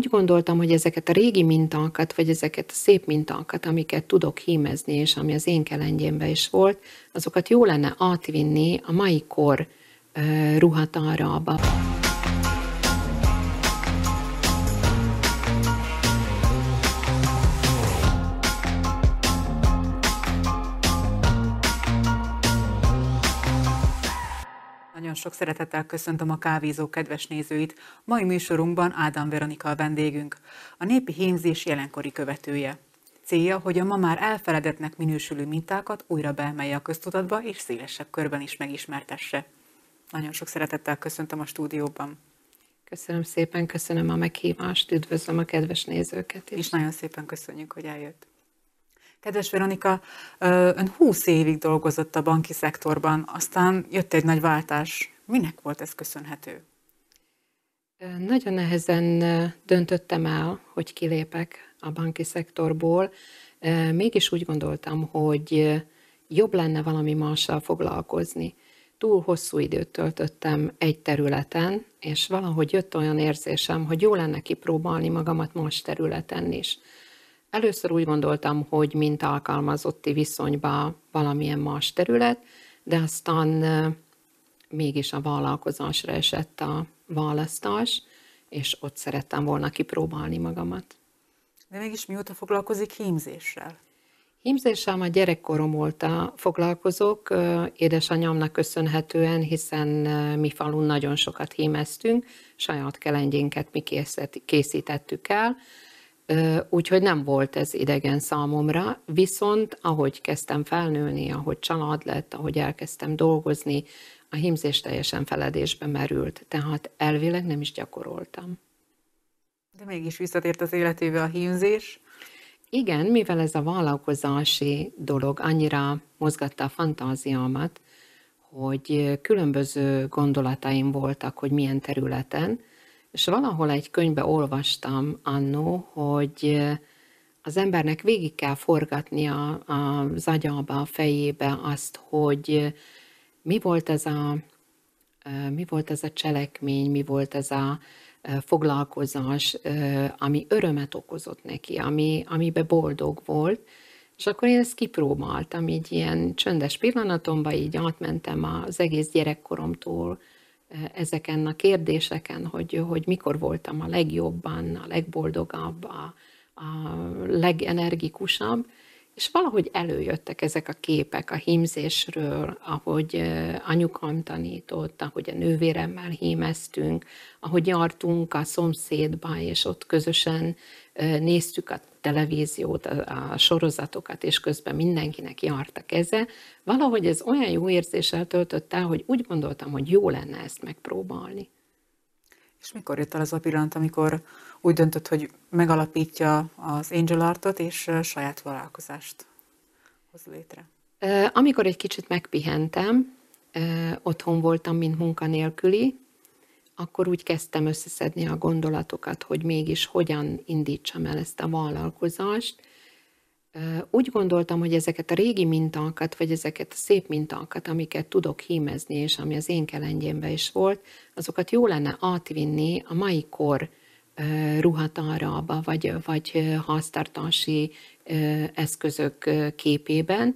Úgy gondoltam, hogy ezeket a régi mintákat, vagy ezeket a szép mintákat, amiket tudok hímezni, és ami az én kelengyémben is volt, azokat jó lenne átvinni a mai kor ruhatárába. Nagyon sok szeretettel köszöntöm a kávézó kedves nézőit. Mai műsorunkban Ádám Veronika a vendégünk, a népi hímzés jelenkori követője. Célja, hogy a ma már elfeledetnek minősülő mintákat újra beemelje a köztudatba és szélesebb körben is megismertesse. Nagyon sok szeretettel köszöntöm a stúdióban. Köszönöm szépen, köszönöm a meghívást, üdvözlöm a kedves nézőket is. És nagyon szépen köszönjük, hogy eljött. Kedves Veronika, ön 20 évig dolgozott a banki szektorban, aztán jött egy nagy váltás. Minek volt ez köszönhető? Nagyon nehezen döntöttem el, hogy kilépek a banki szektorból. Mégis úgy gondoltam, hogy jobb lenne valami mással foglalkozni. Túl hosszú időt töltöttem egy területen, és valahogy jött olyan érzésem, hogy jó lenne kipróbálni magamat más területen is. Először úgy gondoltam, hogy mint alkalmazotti viszonyba valamilyen más terület, de aztán mégis a vállalkozásra esett a választás, és ott szerettem volna kipróbálni magamat. De mégis mióta foglalkozik hímzéssel? Hímzéssel már gyerekkorom óta foglalkozok, édesanyámnak köszönhetően, hiszen mi falun nagyon sokat hímeztünk, saját kelengyénket mi készítettük el, úgyhogy nem volt ez idegen számomra, viszont ahogy kezdtem felnőni, ahogy család lett, ahogy elkezdtem dolgozni, a hímzés teljesen feledésbe merült, tehát elvileg nem is gyakoroltam. De mégis visszatért az életébe a hímzés. Igen, mivel ez a vállalkozási dolog annyira mozgatta a fantáziámat, hogy különböző gondolataim voltak, hogy milyen területen, és valahol egy könyvbe olvastam annó, hogy az embernek végig kell forgatni a, az agyába, a fejébe azt, hogy mi volt ez a, mi volt ez a cselekmény, mi volt ez a foglalkozás, ami örömet okozott neki, ami, amiben boldog volt, és akkor én ezt kipróbáltam, így ilyen csöndes pillanatomban, így átmentem az egész gyerekkoromtól ezeken a kérdéseken, hogy, hogy mikor voltam a legjobban, a legboldogabb, a, a legenergikusabb, és valahogy előjöttek ezek a képek a hímzésről, ahogy anyukam tanított, ahogy a nővéremmel hímeztünk, ahogy jártunk a szomszédba, és ott közösen néztük a televíziót, a, a sorozatokat, és közben mindenkinek járt a keze. Valahogy ez olyan jó érzéssel töltött el, hogy úgy gondoltam, hogy jó lenne ezt megpróbálni. És mikor jött el az a pillanat, amikor úgy döntött, hogy megalapítja az Angel Artot, és saját vállalkozást hoz létre? Amikor egy kicsit megpihentem, otthon voltam, mint munkanélküli, akkor úgy kezdtem összeszedni a gondolatokat, hogy mégis hogyan indítsam el ezt a vállalkozást. Úgy gondoltam, hogy ezeket a régi mintákat, vagy ezeket a szép mintákat, amiket tudok hímezni, és ami az én kelengyémben is volt, azokat jó lenne átvinni a mai kor ruhatárába, vagy, vagy háztartási eszközök képében,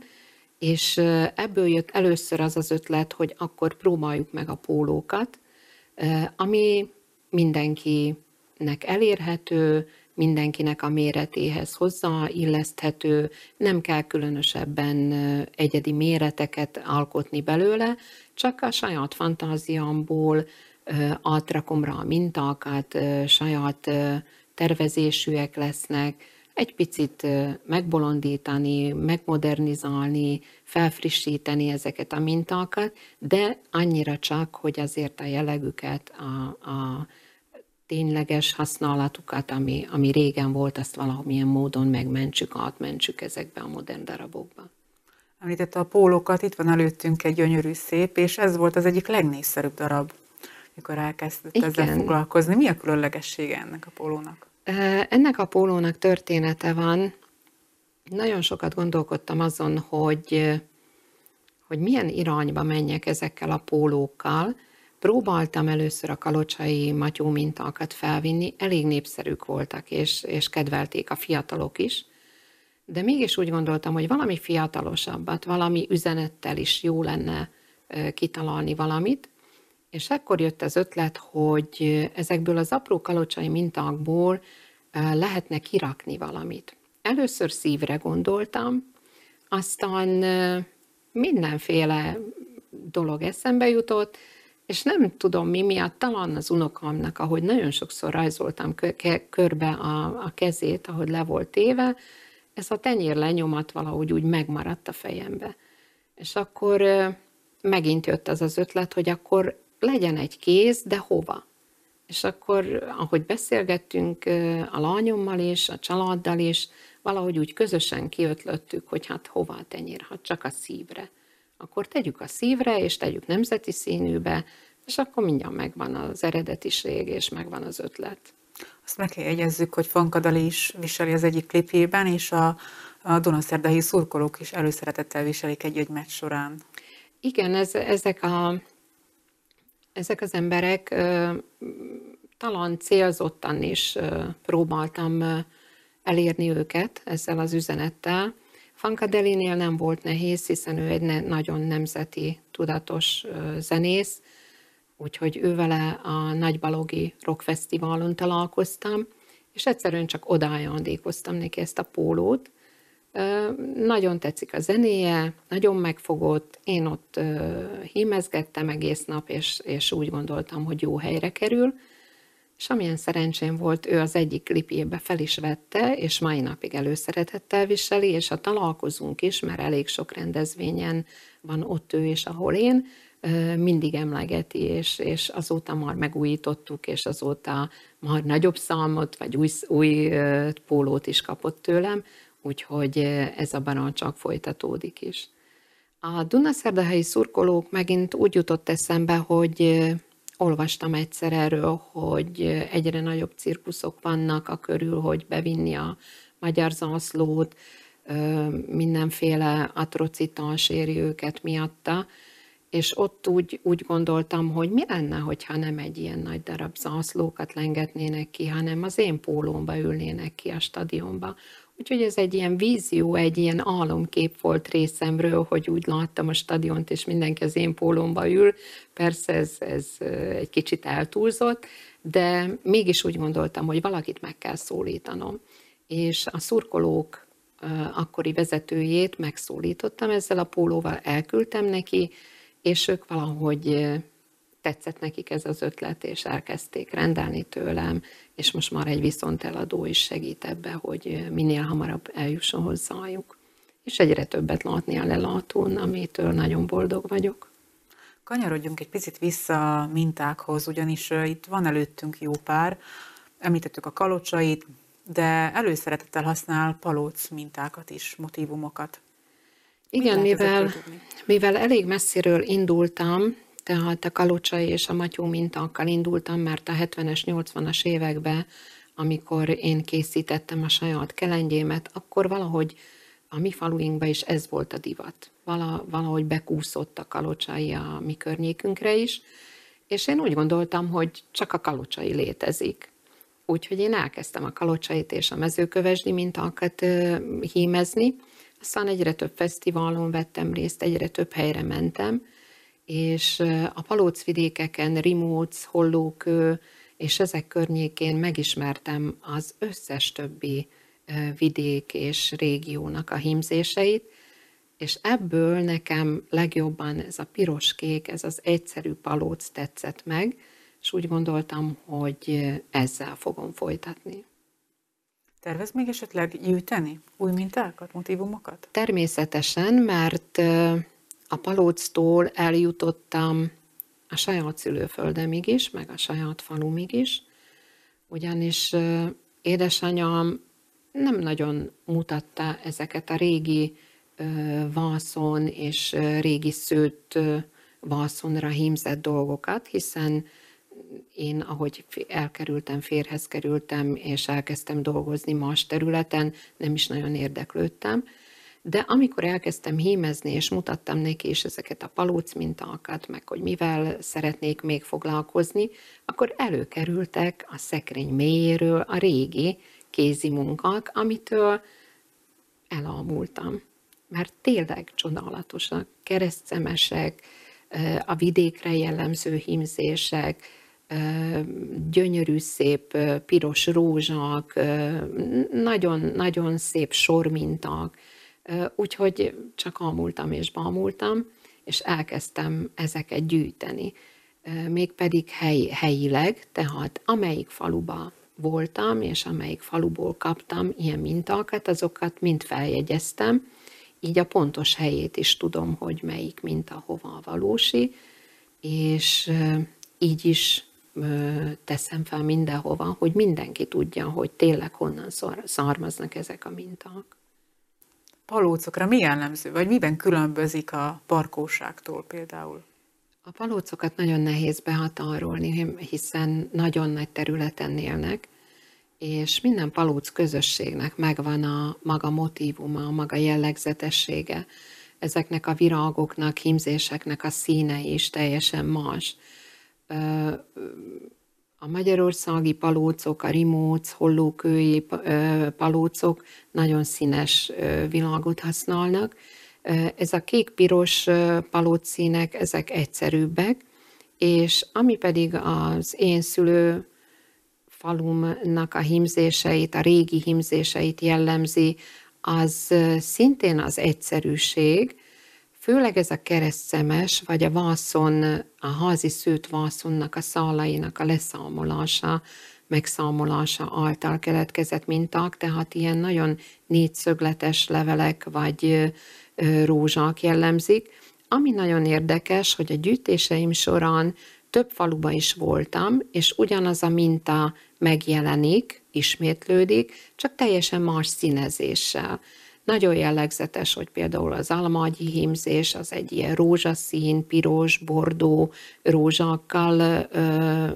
és ebből jött először az az ötlet, hogy akkor próbáljuk meg a pólókat, ami mindenkinek elérhető, mindenkinek a méretéhez hozzáilleszthető, nem kell különösebben egyedi méreteket alkotni belőle, csak a saját fantáziámból átrakom rá a mintákat, saját tervezésűek lesznek, egy picit megbolondítani, megmodernizálni, felfrissíteni ezeket a mintákat, de annyira csak, hogy azért a jellegüket, a, a tényleges használatukat, ami, ami régen volt, azt valamilyen módon megmentsük, átmentsük ezekbe a modern darabokba. Említette a pólókat, itt van előttünk egy gyönyörű szép, és ez volt az egyik legnépszerűbb darab, mikor elkezdett Igen. ezzel foglalkozni. Mi a különlegessége ennek a pólónak? Ennek a pólónak története van. Nagyon sokat gondolkodtam azon, hogy, hogy milyen irányba menjek ezekkel a pólókkal. Próbáltam először a kalocsai matyó mintákat felvinni, elég népszerűk voltak, és, és kedvelték a fiatalok is, de mégis úgy gondoltam, hogy valami fiatalosabbat, valami üzenettel is jó lenne kitalálni valamit, és ekkor jött az ötlet, hogy ezekből az apró kalocsai mintákból lehetne kirakni valamit. Először szívre gondoltam, aztán mindenféle dolog eszembe jutott, és nem tudom mi miatt, talán az unokamnak, ahogy nagyon sokszor rajzoltam körbe a, a kezét, ahogy le volt téve, ez a tenyér lenyomat valahogy úgy megmaradt a fejembe. És akkor megint jött az az ötlet, hogy akkor legyen egy kéz, de hova? És akkor, ahogy beszélgettünk a lányommal is, a családdal is, valahogy úgy közösen kiötlöttük, hogy hát hova a tenyér, hát csak a szívre. Akkor tegyük a szívre, és tegyük nemzeti színűbe, és akkor mindjárt megvan az eredetiség, és megvan az ötlet. Azt meg kell jegyezzük, hogy Fankadali is viseli az egyik klipjében, és a, a Dunaszerdai szurkolók is előszeretettel viselik egy-egy meccs során. Igen, ez, ezek, a, ezek az emberek talán célzottan is próbáltam elérni őket ezzel az üzenettel. Fankadelinél nem volt nehéz, hiszen ő egy ne, nagyon nemzeti, tudatos zenész, úgyhogy ő vele a Nagybalogi Rock Fesztiválon találkoztam, és egyszerűen csak odájándékoztam neki ezt a pólót. Nagyon tetszik a zenéje, nagyon megfogott, én ott hímezgettem egész nap, és, és úgy gondoltam, hogy jó helyre kerül, és amilyen szerencsém volt, ő az egyik klipjébe fel is vette, és mai napig előszeretettel viseli, és a találkozunk is, mert elég sok rendezvényen van ott ő és ahol én, mindig emlegeti, és, és azóta már megújítottuk, és azóta már nagyobb számot, vagy új, új pólót is kapott tőlem, úgyhogy ez a barátság folytatódik is. A Dunaszerdahelyi szurkolók megint úgy jutott eszembe, hogy olvastam egyszer erről, hogy egyre nagyobb cirkuszok vannak a körül, hogy bevinni a magyar zászlót, mindenféle atrocitás éri őket miatta, és ott úgy, úgy gondoltam, hogy mi lenne, hogyha nem egy ilyen nagy darab zászlókat lengetnének ki, hanem az én pólómba ülnének ki a stadionba. Úgyhogy ez egy ilyen vízió, egy ilyen álomkép volt részemről, hogy úgy láttam a stadiont, és mindenki az én pólómba ül. Persze ez, ez egy kicsit eltúlzott, de mégis úgy gondoltam, hogy valakit meg kell szólítanom. És a szurkolók akkori vezetőjét megszólítottam ezzel a pólóval, elküldtem neki, és ők valahogy tetszett nekik ez az ötlet, és elkezdték rendelni tőlem, és most már egy viszonteladó is segít ebbe, hogy minél hamarabb eljusson hozzájuk. És egyre többet látni a lelátón, amitől nagyon boldog vagyok. Kanyarodjunk egy picit vissza a mintákhoz, ugyanis itt van előttünk jó pár, említettük a kalocsait, de előszeretettel használ palóc mintákat is, motivumokat. Igen, mivel, mivel elég messziről indultam, tehát a kalocsai és a matyó mintákkal indultam, mert a 70-es, 80-as években, amikor én készítettem a saját kelengyémet, akkor valahogy a mi faluinkban is ez volt a divat. Vala, valahogy bekúszott a kalocsai a mi környékünkre is, és én úgy gondoltam, hogy csak a kalocsai létezik. Úgyhogy én elkezdtem a kalocsait és a mezőkövesdi mintákat hímezni, aztán egyre több fesztiválon vettem részt, egyre több helyre mentem, és a palócvidékeken, Rimóc, Hollókő, és ezek környékén megismertem az összes többi vidék és régiónak a hímzéseit, és ebből nekem legjobban ez a piros-kék, ez az egyszerű palóc tetszett meg, és úgy gondoltam, hogy ezzel fogom folytatni. Tervez még esetleg gyűjteni új mintákat, motivumokat? Természetesen, mert a palóctól eljutottam a saját szülőföldemig is, meg a saját falumig is, ugyanis édesanyám nem nagyon mutatta ezeket a régi vászon és régi szőtt vászonra hímzett dolgokat, hiszen én, ahogy elkerültem, férhez kerültem, és elkezdtem dolgozni más területen, nem is nagyon érdeklődtem, de amikor elkezdtem hímezni, és mutattam neki is ezeket a palóc mintákat, meg hogy mivel szeretnék még foglalkozni, akkor előkerültek a szekrény mélyéről a régi kézi munkák, amitől elalmultam. Mert tényleg csodálatosak, keresztszemesek, a vidékre jellemző hímzések, gyönyörű szép piros rózsak, nagyon-nagyon szép sormintak, úgyhogy csak almultam és balmultam, és elkezdtem ezeket gyűjteni. Mégpedig hely, helyileg, tehát amelyik faluba voltam, és amelyik faluból kaptam ilyen mintákat, azokat mind feljegyeztem, így a pontos helyét is tudom, hogy melyik minta hova valósi, és így is teszem fel mindenhova, hogy mindenki tudja, hogy tényleg honnan származnak ezek a minták. Palócokra mi jellemző, vagy miben különbözik a parkóságtól például? A palócokat nagyon nehéz behatárolni, hiszen nagyon nagy területen élnek, és minden palóc közösségnek megvan a maga motívuma, a maga jellegzetessége. Ezeknek a virágoknak, hímzéseknek a színe is teljesen más. A magyarországi palócok, a rimóc, hollókői palócok nagyon színes világot használnak. Ez a kék-piros palóc színek, ezek egyszerűbbek, és ami pedig az én szülő falumnak a himzéseit, a régi himzéseit jellemzi, az szintén az egyszerűség, főleg ez a keresztszemes, vagy a vászon, a házi szőtt vászonnak a szálainak a leszámolása, megszámolása által keletkezett minták, tehát ilyen nagyon négyszögletes levelek vagy rózsák jellemzik. Ami nagyon érdekes, hogy a gyűjtéseim során több faluba is voltam, és ugyanaz a minta megjelenik, ismétlődik, csak teljesen más színezéssel. Nagyon jellegzetes, hogy például az almagyi hímzés az egy ilyen rózsaszín, piros, bordó rózsakkal ö,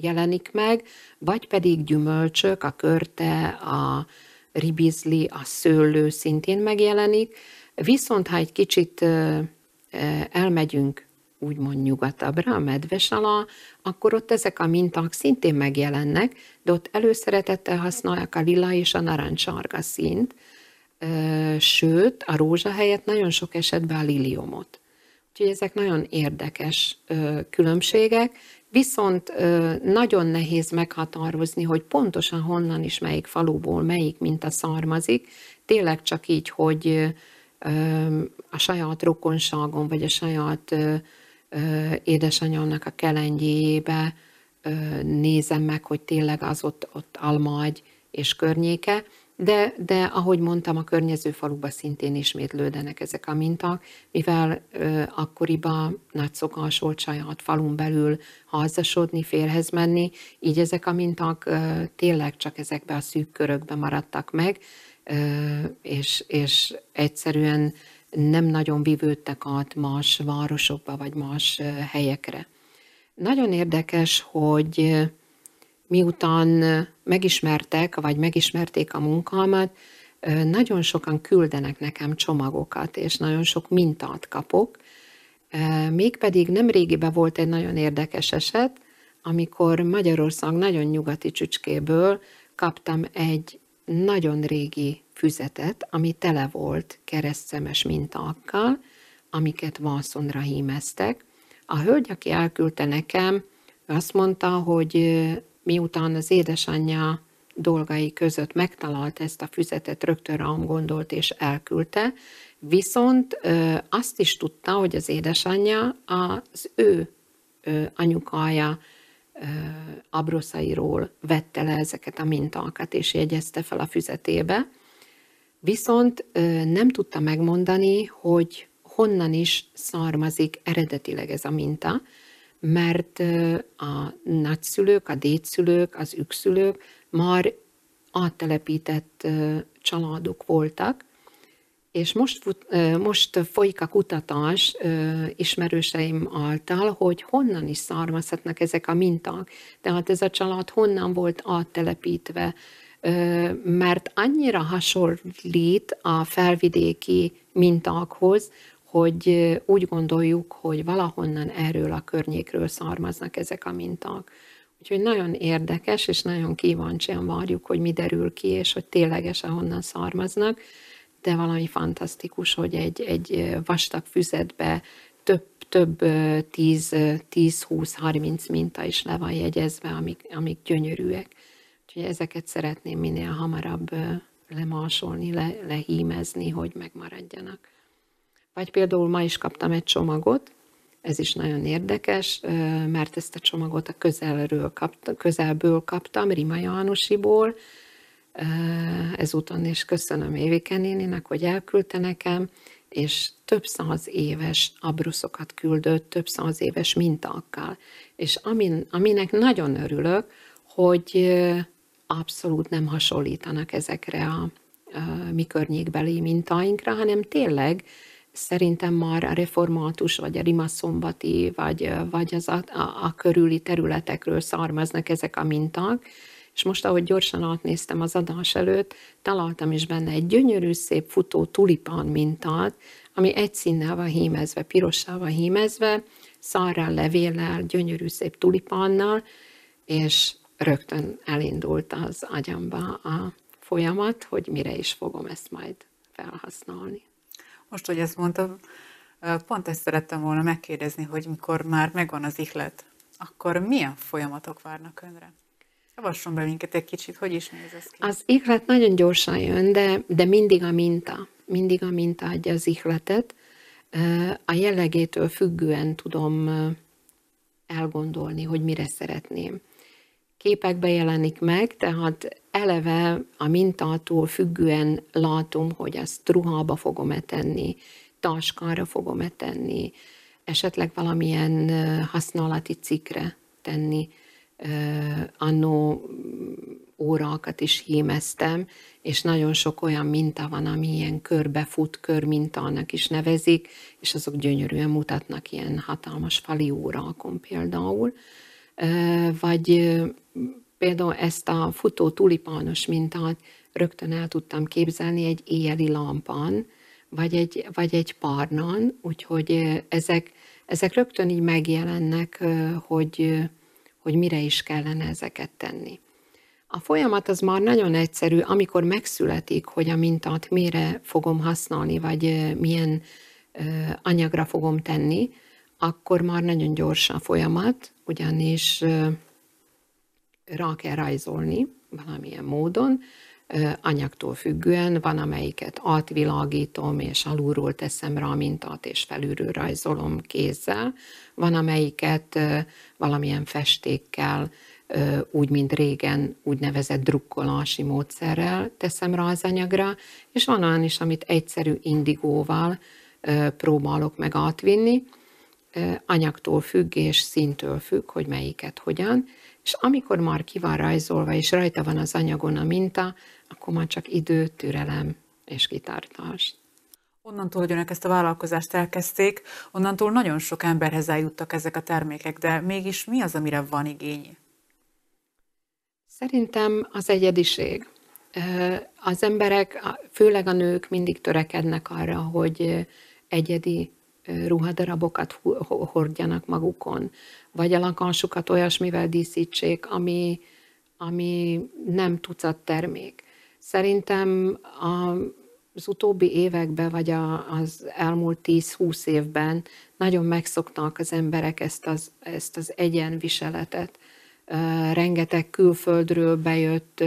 jelenik meg, vagy pedig gyümölcsök, a körte, a ribizli, a szőlő szintén megjelenik. Viszont ha egy kicsit elmegyünk úgymond nyugatabbra, a medves alá, akkor ott ezek a minták szintén megjelennek, de ott előszeretettel használják a lila és a narancsarga színt, sőt, a rózsa helyett nagyon sok esetben a liliomot. Úgyhogy ezek nagyon érdekes különbségek, viszont nagyon nehéz meghatározni, hogy pontosan honnan is melyik faluból melyik minta származik, tényleg csak így, hogy a saját rokonságon, vagy a saját édesanyámnak a kelengyéjébe nézem meg, hogy tényleg az ott, ott almagy és környéke, de, de ahogy mondtam, a környező faluba szintén ismétlődenek ezek a mintak, mivel ö, akkoriban nagy szokás volt saját falun belül házasodni, férhez menni, így ezek a mintak ö, tényleg csak ezekbe a szűk körökbe maradtak meg, ö, és, és egyszerűen nem nagyon vivődtek át más városokba vagy más helyekre. Nagyon érdekes, hogy miután megismertek, vagy megismerték a munkámat, nagyon sokan küldenek nekem csomagokat, és nagyon sok mintát kapok. Mégpedig nem régiben volt egy nagyon érdekes eset, amikor Magyarország nagyon nyugati csücskéből kaptam egy nagyon régi füzetet, ami tele volt keresztszemes mintákkal, amiket vászonra hímeztek. A hölgy, aki elküldte nekem, azt mondta, hogy miután az édesanyja dolgai között megtalált ezt a füzetet, rögtön rám gondolt és elküldte, viszont azt is tudta, hogy az édesanyja az ő anyukája abroszairól vette le ezeket a mintákat, és jegyezte fel a füzetébe, viszont nem tudta megmondani, hogy honnan is származik eredetileg ez a minta, mert a nagyszülők, a dédszülők, az ükszülők már áttelepített családok voltak, és most, most folyik a kutatás ismerőseim által, hogy honnan is származhatnak ezek a minták. Tehát ez a család honnan volt áttelepítve, mert annyira hasonlít a felvidéki mintákhoz, hogy úgy gondoljuk, hogy valahonnan erről a környékről származnak ezek a minták. Úgyhogy nagyon érdekes, és nagyon kíváncsian várjuk, hogy mi derül ki, és hogy ténylegesen honnan származnak, de valami fantasztikus, hogy egy, egy vastag füzetbe több, több 10-20-30 minta is le van jegyezve, amik, amik gyönyörűek. Úgyhogy ezeket szeretném minél hamarabb lemásolni, le, lehímezni, hogy megmaradjanak. Vagy például ma is kaptam egy csomagot, ez is nagyon érdekes, mert ezt a csomagot a közelről kapta, közelből kaptam, Rima Jánosiból, ezúton is köszönöm Évike néninek, hogy elküldte nekem, és több száz éves abruszokat küldött, több száz éves mintákkal. És amin, aminek nagyon örülök, hogy abszolút nem hasonlítanak ezekre a, a mi környékbeli mintáinkra, hanem tényleg szerintem már a református, vagy a rimaszombati, vagy, vagy az a, a, a körüli területekről származnak ezek a minták, és most, ahogy gyorsan átnéztem az adás előtt, találtam is benne egy gyönyörű, szép futó tulipán mintát, ami egy színnel van hímezve, pirossal van hímezve, szarral, levéllel, gyönyörű szép tulipánnal, és rögtön elindult az agyamba a folyamat, hogy mire is fogom ezt majd felhasználni. Most, hogy ezt mondtam, pont ezt szerettem volna megkérdezni, hogy mikor már megvan az ihlet, akkor milyen folyamatok várnak önre? Javasson be minket egy kicsit, hogy is néz ez ki? Az ihlet nagyon gyorsan jön, de, de mindig a minta. Mindig a minta adja az ihletet. A jellegétől függően tudom elgondolni, hogy mire szeretném. Képekbe jelenik meg, tehát eleve a mintától függően látom, hogy azt ruhába fogom-e tenni, taskára fogom-e tenni, esetleg valamilyen használati cikre tenni. Annó órákat is hímeztem, és nagyon sok olyan minta van, ami ilyen körbefut, körmintának is nevezik, és azok gyönyörűen mutatnak ilyen hatalmas fali órákon például. Vagy például ezt a futó tulipános mintát rögtön el tudtam képzelni egy éjjeli lampán, vagy egy, vagy egy párnan, úgyhogy ezek, ezek rögtön így megjelennek, hogy, hogy mire is kellene ezeket tenni. A folyamat az már nagyon egyszerű, amikor megszületik, hogy a mintát mire fogom használni, vagy milyen anyagra fogom tenni, akkor már nagyon gyors a folyamat, ugyanis rá kell rajzolni valamilyen módon, anyagtól függően, van amelyiket átvilágítom, és alulról teszem rá a mintát, és felülről rajzolom kézzel, van amelyiket valamilyen festékkel, úgy, mint régen úgynevezett drukkolási módszerrel teszem rá az anyagra, és van olyan is, amit egyszerű indigóval próbálok meg átvinni, anyagtól függ és szintől függ, hogy melyiket hogyan, és amikor már ki van rajzolva, és rajta van az anyagon a minta, akkor már csak idő, türelem és kitartás. Onnantól, hogy önök ezt a vállalkozást elkezdték, onnantól nagyon sok emberhez eljuttak ezek a termékek, de mégis mi az, amire van igény? Szerintem az egyediség. Az emberek, főleg a nők mindig törekednek arra, hogy egyedi ruhadarabokat hordjanak magukon, vagy a lakansukat olyasmivel díszítsék, ami, ami nem tucat termék. Szerintem a, az utóbbi években, vagy a, az elmúlt 10-20 évben nagyon megszoktak az emberek ezt az, ezt az egyenviseletet. Rengeteg külföldről bejött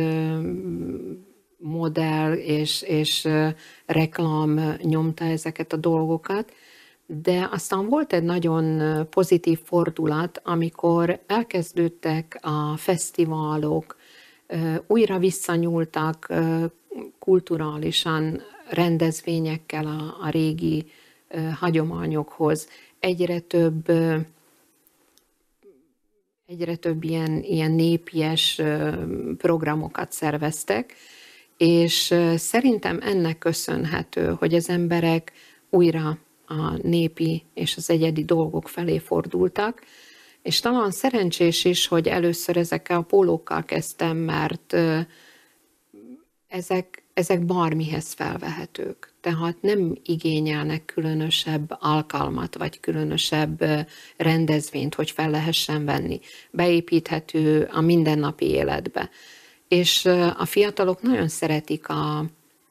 modell és, és reklám nyomta ezeket a dolgokat, de aztán volt egy nagyon pozitív fordulat, amikor elkezdődtek a fesztiválok, újra visszanyúltak kulturálisan rendezvényekkel a, a régi hagyományokhoz. Egyre több egyre több ilyen, ilyen népies programokat szerveztek, és szerintem ennek köszönhető, hogy az emberek újra a népi és az egyedi dolgok felé fordultak, és talán szerencsés is, hogy először ezekkel a pólókkal kezdtem, mert ezek, ezek bármihez felvehetők. Tehát nem igényelnek különösebb alkalmat, vagy különösebb rendezvényt, hogy fel lehessen venni. Beépíthető a mindennapi életbe. És a fiatalok nagyon szeretik a,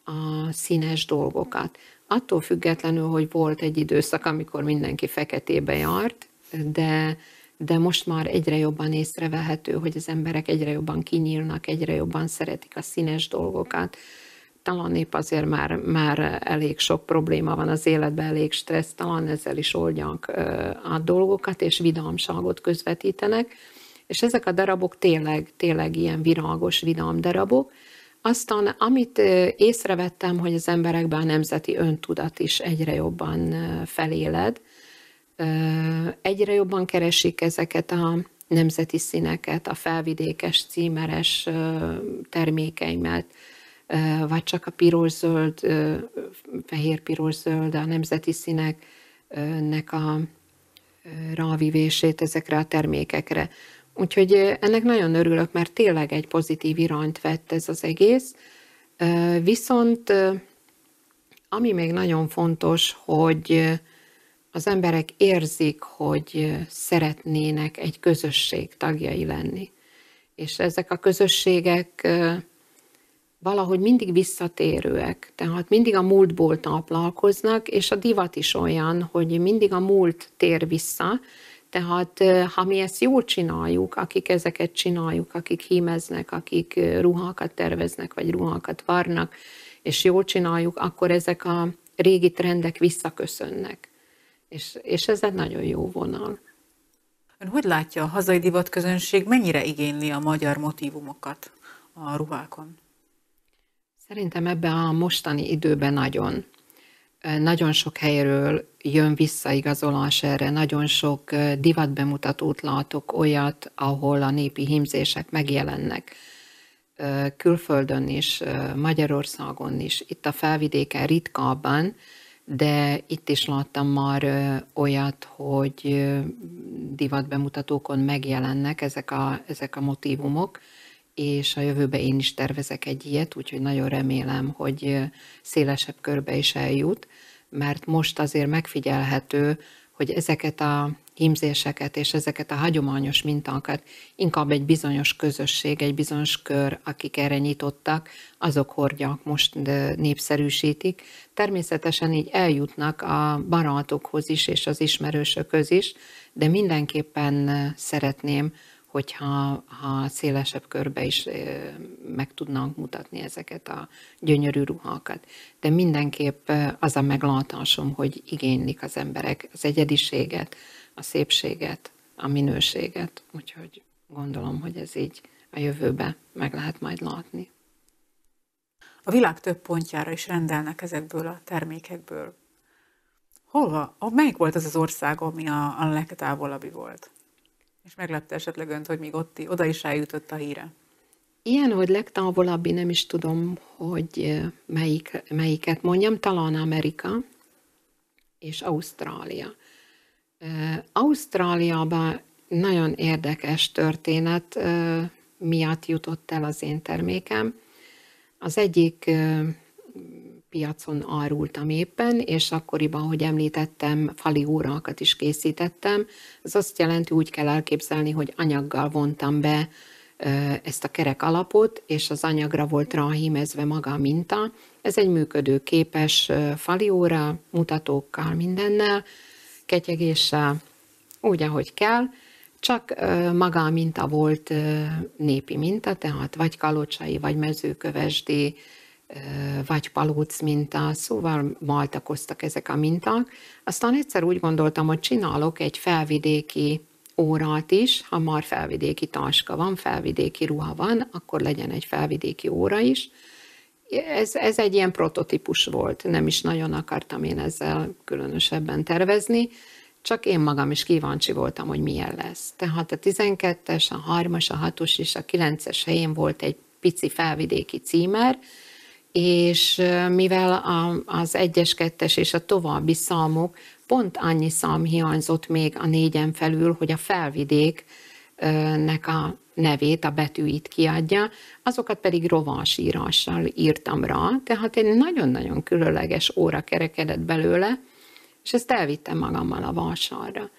a színes dolgokat. Attól függetlenül, hogy volt egy időszak, amikor mindenki feketébe járt, de, de most már egyre jobban észrevehető, hogy az emberek egyre jobban kinyílnak, egyre jobban szeretik a színes dolgokat. Talán épp azért már, már elég sok probléma van az életben, elég stressz, talán ezzel is oldják a dolgokat, és vidámságot közvetítenek. És ezek a darabok tényleg, tényleg ilyen virágos, vidám darabok, aztán, amit észrevettem, hogy az emberekben a nemzeti öntudat is egyre jobban feléled, egyre jobban keresik ezeket a nemzeti színeket, a felvidékes, címeres termékeimet, vagy csak a piros-zöld, fehér-piros-zöld, a nemzeti színeknek a rávivését ezekre a termékekre. Úgyhogy ennek nagyon örülök, mert tényleg egy pozitív irányt vett ez az egész. Viszont ami még nagyon fontos, hogy az emberek érzik, hogy szeretnének egy közösség tagjai lenni. És ezek a közösségek valahogy mindig visszatérőek, tehát mindig a múltból táplálkoznak, és a divat is olyan, hogy mindig a múlt tér vissza, tehát ha mi ezt jól csináljuk, akik ezeket csináljuk, akik hímeznek, akik ruhákat terveznek, vagy ruhákat varnak, és jól csináljuk, akkor ezek a régi trendek visszaköszönnek. És, és ez egy nagyon jó vonal. Ön hogy látja, a hazai divatközönség mennyire igényli a magyar motivumokat a ruhákon? Szerintem ebben a mostani időben nagyon. Nagyon sok helyről jön visszaigazolás erre, nagyon sok divatbemutatót látok, olyat, ahol a népi hímzések megjelennek. Külföldön is, Magyarországon is, itt a felvidéken ritkábban, de itt is láttam már olyat, hogy divatbemutatókon megjelennek ezek a, ezek a motivumok, és a jövőben én is tervezek egy ilyet, úgyhogy nagyon remélem, hogy szélesebb körbe is eljut, mert most azért megfigyelhető, hogy ezeket a hímzéseket és ezeket a hagyományos mintákat inkább egy bizonyos közösség, egy bizonyos kör, akik erre nyitottak, azok hordják, most népszerűsítik. Természetesen így eljutnak a barátokhoz is és az ismerősökhöz is, de mindenképpen szeretném, hogyha ha szélesebb körbe is meg tudnánk mutatni ezeket a gyönyörű ruhákat. De mindenképp az a meglátásom, hogy igénylik az emberek az egyediséget, a szépséget, a minőséget, úgyhogy gondolom, hogy ez így a jövőbe meg lehet majd látni. A világ több pontjára is rendelnek ezekből a termékekből. Hol Melyik volt az az ország, ami a, a legtávolabbi volt? És meglepte esetleg önt, hogy még ott, oda is eljutott a híre? Ilyen, hogy legtávolabbi, nem is tudom, hogy melyik, melyiket mondjam, talán Amerika és Ausztrália. Ausztráliában nagyon érdekes történet miatt jutott el az én termékem. Az egyik piacon árultam éppen, és akkoriban, hogy említettem, fali órákat is készítettem. Ez azt jelenti, úgy kell elképzelni, hogy anyaggal vontam be ezt a kerek alapot, és az anyagra volt ráhímezve maga a minta. Ez egy működő képes fali óra, mutatókkal, mindennel, ketyegéssel, úgy, ahogy kell, csak maga a minta volt népi minta, tehát vagy kalocsai, vagy mezőkövesdi, vagy palóc minta, szóval maltakoztak ezek a minták. Aztán egyszer úgy gondoltam, hogy csinálok egy felvidéki órát is, ha már felvidéki taska van, felvidéki ruha van, akkor legyen egy felvidéki óra is. Ez, ez egy ilyen prototípus volt, nem is nagyon akartam én ezzel különösebben tervezni, csak én magam is kíváncsi voltam, hogy milyen lesz. Tehát a 12-es, a 3-as, a 6-os és a 9-es helyén volt egy pici felvidéki címer, és mivel az 1-es, 2-es és a további számok, pont annyi szám hiányzott még a négyen felül, hogy a felvidék nek a nevét, a betűit kiadja, azokat pedig rovasírással írtam rá, tehát egy nagyon-nagyon különleges óra kerekedett belőle, és ezt elvittem magammal a vásárra.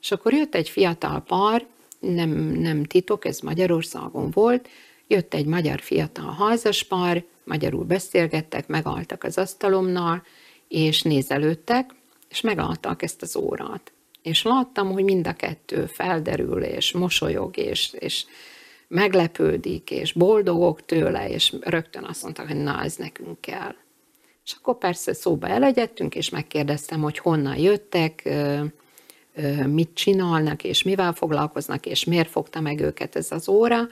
És akkor jött egy fiatal par, nem, nem titok, ez Magyarországon volt, jött egy magyar fiatal házaspár, magyarul beszélgettek, megálltak az asztalomnál, és nézelődtek, és megálltak ezt az órát. És láttam, hogy mind a kettő felderül, és mosolyog, és, és meglepődik, és boldogok tőle, és rögtön azt mondtak, hogy na, ez nekünk kell. És akkor persze szóba elegyedtünk, és megkérdeztem, hogy honnan jöttek, mit csinálnak, és mivel foglalkoznak, és miért fogta meg őket ez az óra,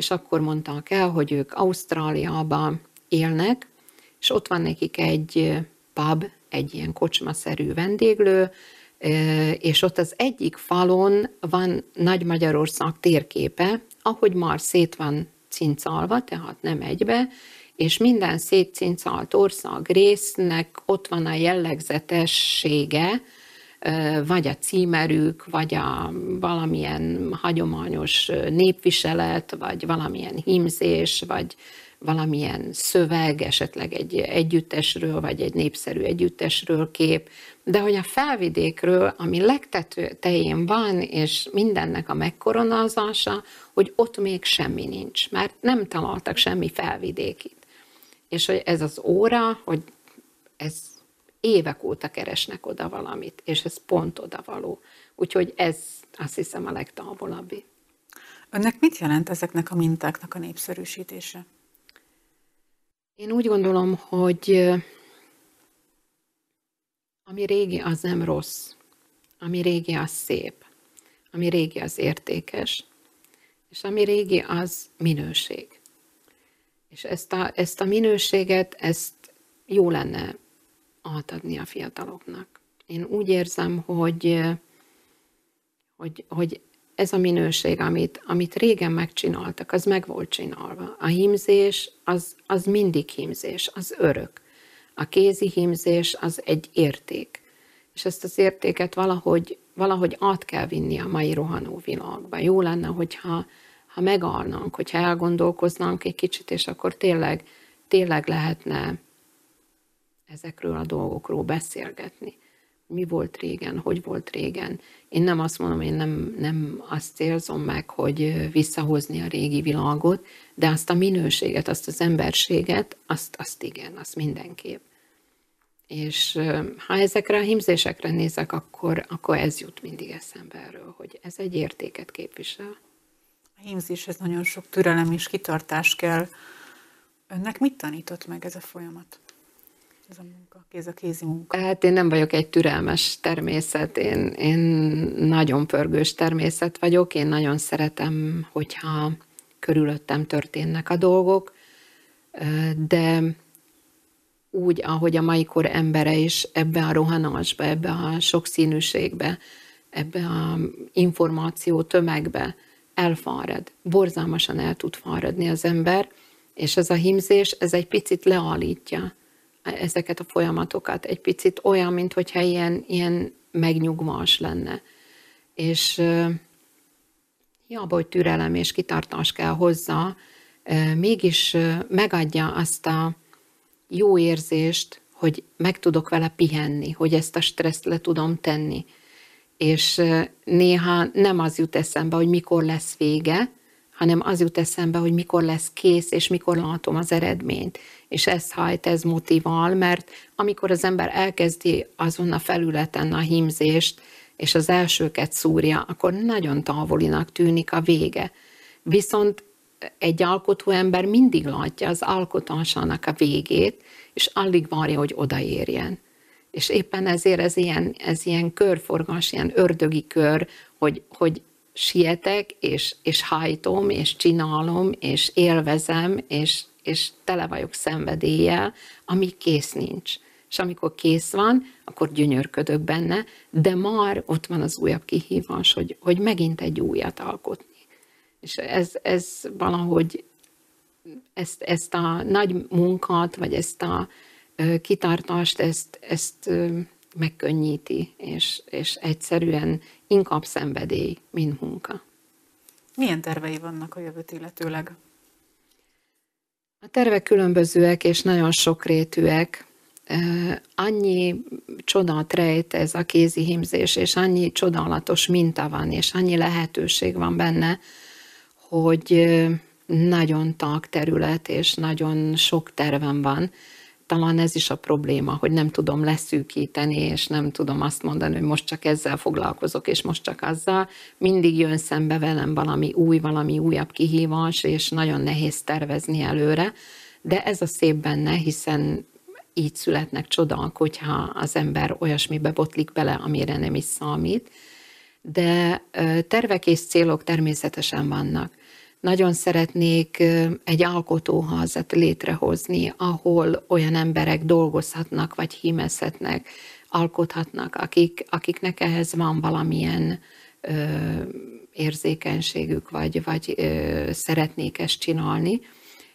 és akkor mondták el, hogy ők Ausztráliában élnek, és ott van nekik egy pub, egy ilyen kocsmaszerű vendéglő, és ott az egyik falon van Nagy Magyarország térképe, ahogy már szét van cincalva, tehát nem egybe, és minden szétcincalt ország résznek ott van a jellegzetessége, vagy a címerük, vagy a valamilyen hagyományos népviselet, vagy valamilyen hímzés, vagy valamilyen szöveg, esetleg egy együttesről, vagy egy népszerű együttesről kép, de hogy a felvidékről, ami legtetején van, és mindennek a megkoronázása, hogy ott még semmi nincs, mert nem találtak semmi felvidékit. És hogy ez az óra, hogy ez évek óta keresnek oda valamit, és ez pont oda való. Úgyhogy ez azt hiszem a legtávolabbi. Önnek mit jelent ezeknek a mintáknak a népszerűsítése? Én úgy gondolom, hogy ami régi, az nem rossz. Ami régi, az szép. Ami régi, az értékes. És ami régi, az minőség. És ezt a, ezt a minőséget, ezt jó lenne átadni a fiataloknak. Én úgy érzem, hogy, hogy, hogy ez a minőség, amit, amit régen megcsináltak, az meg volt csinálva. A hímzés az, az mindig hímzés, az örök. A kézi hímzés az egy érték. És ezt az értéket valahogy, valahogy át kell vinni a mai rohanó világba. Jó lenne, hogyha ha megalnánk, hogyha elgondolkoznánk egy kicsit, és akkor tényleg, tényleg lehetne ezekről a dolgokról beszélgetni. Mi volt régen, hogy volt régen. Én nem azt mondom, én nem, nem azt célzom meg, hogy visszahozni a régi világot, de azt a minőséget, azt az emberséget, azt, azt igen, azt mindenképp. És ha ezekre a himzésekre nézek, akkor, akkor ez jut mindig eszembe erről, hogy ez egy értéket képvisel. A himzéshez nagyon sok türelem és kitartás kell. Önnek mit tanított meg ez a folyamat? Ez a munka, ez a kézi munka? Hát én nem vagyok egy türelmes természet, én, én nagyon pörgős természet vagyok, én nagyon szeretem, hogyha körülöttem történnek a dolgok, de úgy, ahogy a mai kor embere is ebbe a rohanásba, ebbe a sokszínűségbe, ebbe a információ tömegbe elfárad. Borzalmasan el tud fáradni az ember, és ez a himzés, ez egy picit leállítja ezeket a folyamatokat. Egy picit olyan, mintha ilyen, ilyen megnyugvás lenne. És hiába, hogy türelem és kitartás kell hozzá, mégis megadja azt a jó érzést, hogy meg tudok vele pihenni, hogy ezt a stresszt le tudom tenni. És néha nem az jut eszembe, hogy mikor lesz vége, hanem az jut eszembe, hogy mikor lesz kész, és mikor látom az eredményt. És ez hajt, ez motivál, mert amikor az ember elkezdi azon a felületen a hímzést, és az elsőket szúrja, akkor nagyon távolinak tűnik a vége. Viszont egy alkotó ember mindig látja az alkotásának a végét, és alig várja, hogy odaérjen. És éppen ezért ez ilyen, ez ilyen körforgás, ilyen ördögi kör, hogy, hogy sietek, és, és hajtom, és csinálom, és élvezem, és, és tele vagyok szenvedéllyel, ami kész nincs. És amikor kész van, akkor gyönyörködök benne, de már ott van az újabb kihívás, hogy, hogy megint egy újat alkotni. És ez, ez valahogy ezt, ezt a nagy munkát, vagy ezt a kitartást, ezt, ezt megkönnyíti, és, és egyszerűen inkább szenvedély, mint munka. Milyen tervei vannak a jövőt illetőleg? A tervek különbözőek és nagyon sokrétűek. Annyi csodát rejt ez a kézi hímzés, és annyi csodálatos minta van, és annyi lehetőség van benne, hogy nagyon tag terület, és nagyon sok tervem van. Talán ez is a probléma, hogy nem tudom leszűkíteni, és nem tudom azt mondani, hogy most csak ezzel foglalkozok, és most csak azzal. Mindig jön szembe velem valami új, valami újabb kihívás, és nagyon nehéz tervezni előre. De ez a szép benne, hiszen így születnek csodák, hogyha az ember olyasmibe botlik bele, amire nem is számít. De tervek és célok természetesen vannak. Nagyon szeretnék egy alkotóházat létrehozni, ahol olyan emberek dolgozhatnak, vagy hímezhetnek, alkothatnak, akik, akiknek ehhez van valamilyen ö, érzékenységük, vagy, vagy ö, szeretnék ezt csinálni.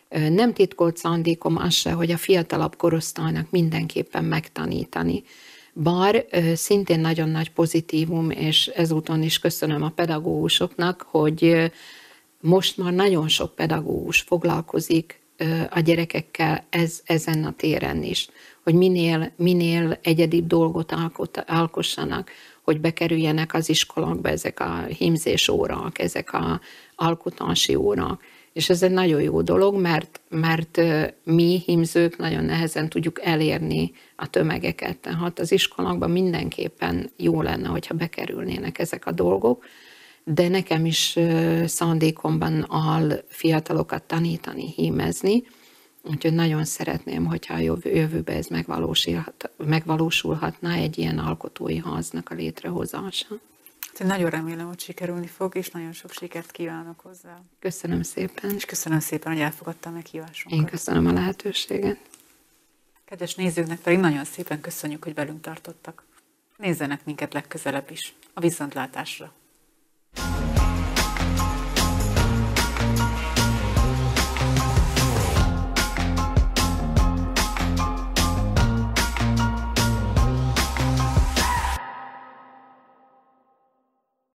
Nem titkolt szándékom az se, hogy a fiatalabb korosztálynak mindenképpen megtanítani. Bár szintén nagyon nagy pozitívum, és ezúton is köszönöm a pedagógusoknak, hogy most már nagyon sok pedagógus foglalkozik a gyerekekkel ez, ezen a téren is, hogy minél, minél egyedibb dolgot alkot, alkossanak, hogy bekerüljenek az iskolákba ezek a hímzés órák, ezek a alkotási órák. És ez egy nagyon jó dolog, mert, mert mi hímzők nagyon nehezen tudjuk elérni a tömegeket. Tehát az iskolákban mindenképpen jó lenne, hogyha bekerülnének ezek a dolgok, de nekem is szándékomban áll fiatalokat tanítani, hímezni, úgyhogy nagyon szeretném, hogyha a jövőben ez megvalósulhat, megvalósulhatna egy ilyen alkotói háznak a létrehozása. Hát nagyon remélem, hogy sikerülni fog, és nagyon sok sikert kívánok hozzá. Köszönöm szépen. És köszönöm szépen, hogy elfogadta a meghívásunkat. Én köszönöm a lehetőséget. Kedves nézőknek pedig nagyon szépen köszönjük, hogy velünk tartottak. Nézzenek minket legközelebb is. A viszontlátásra!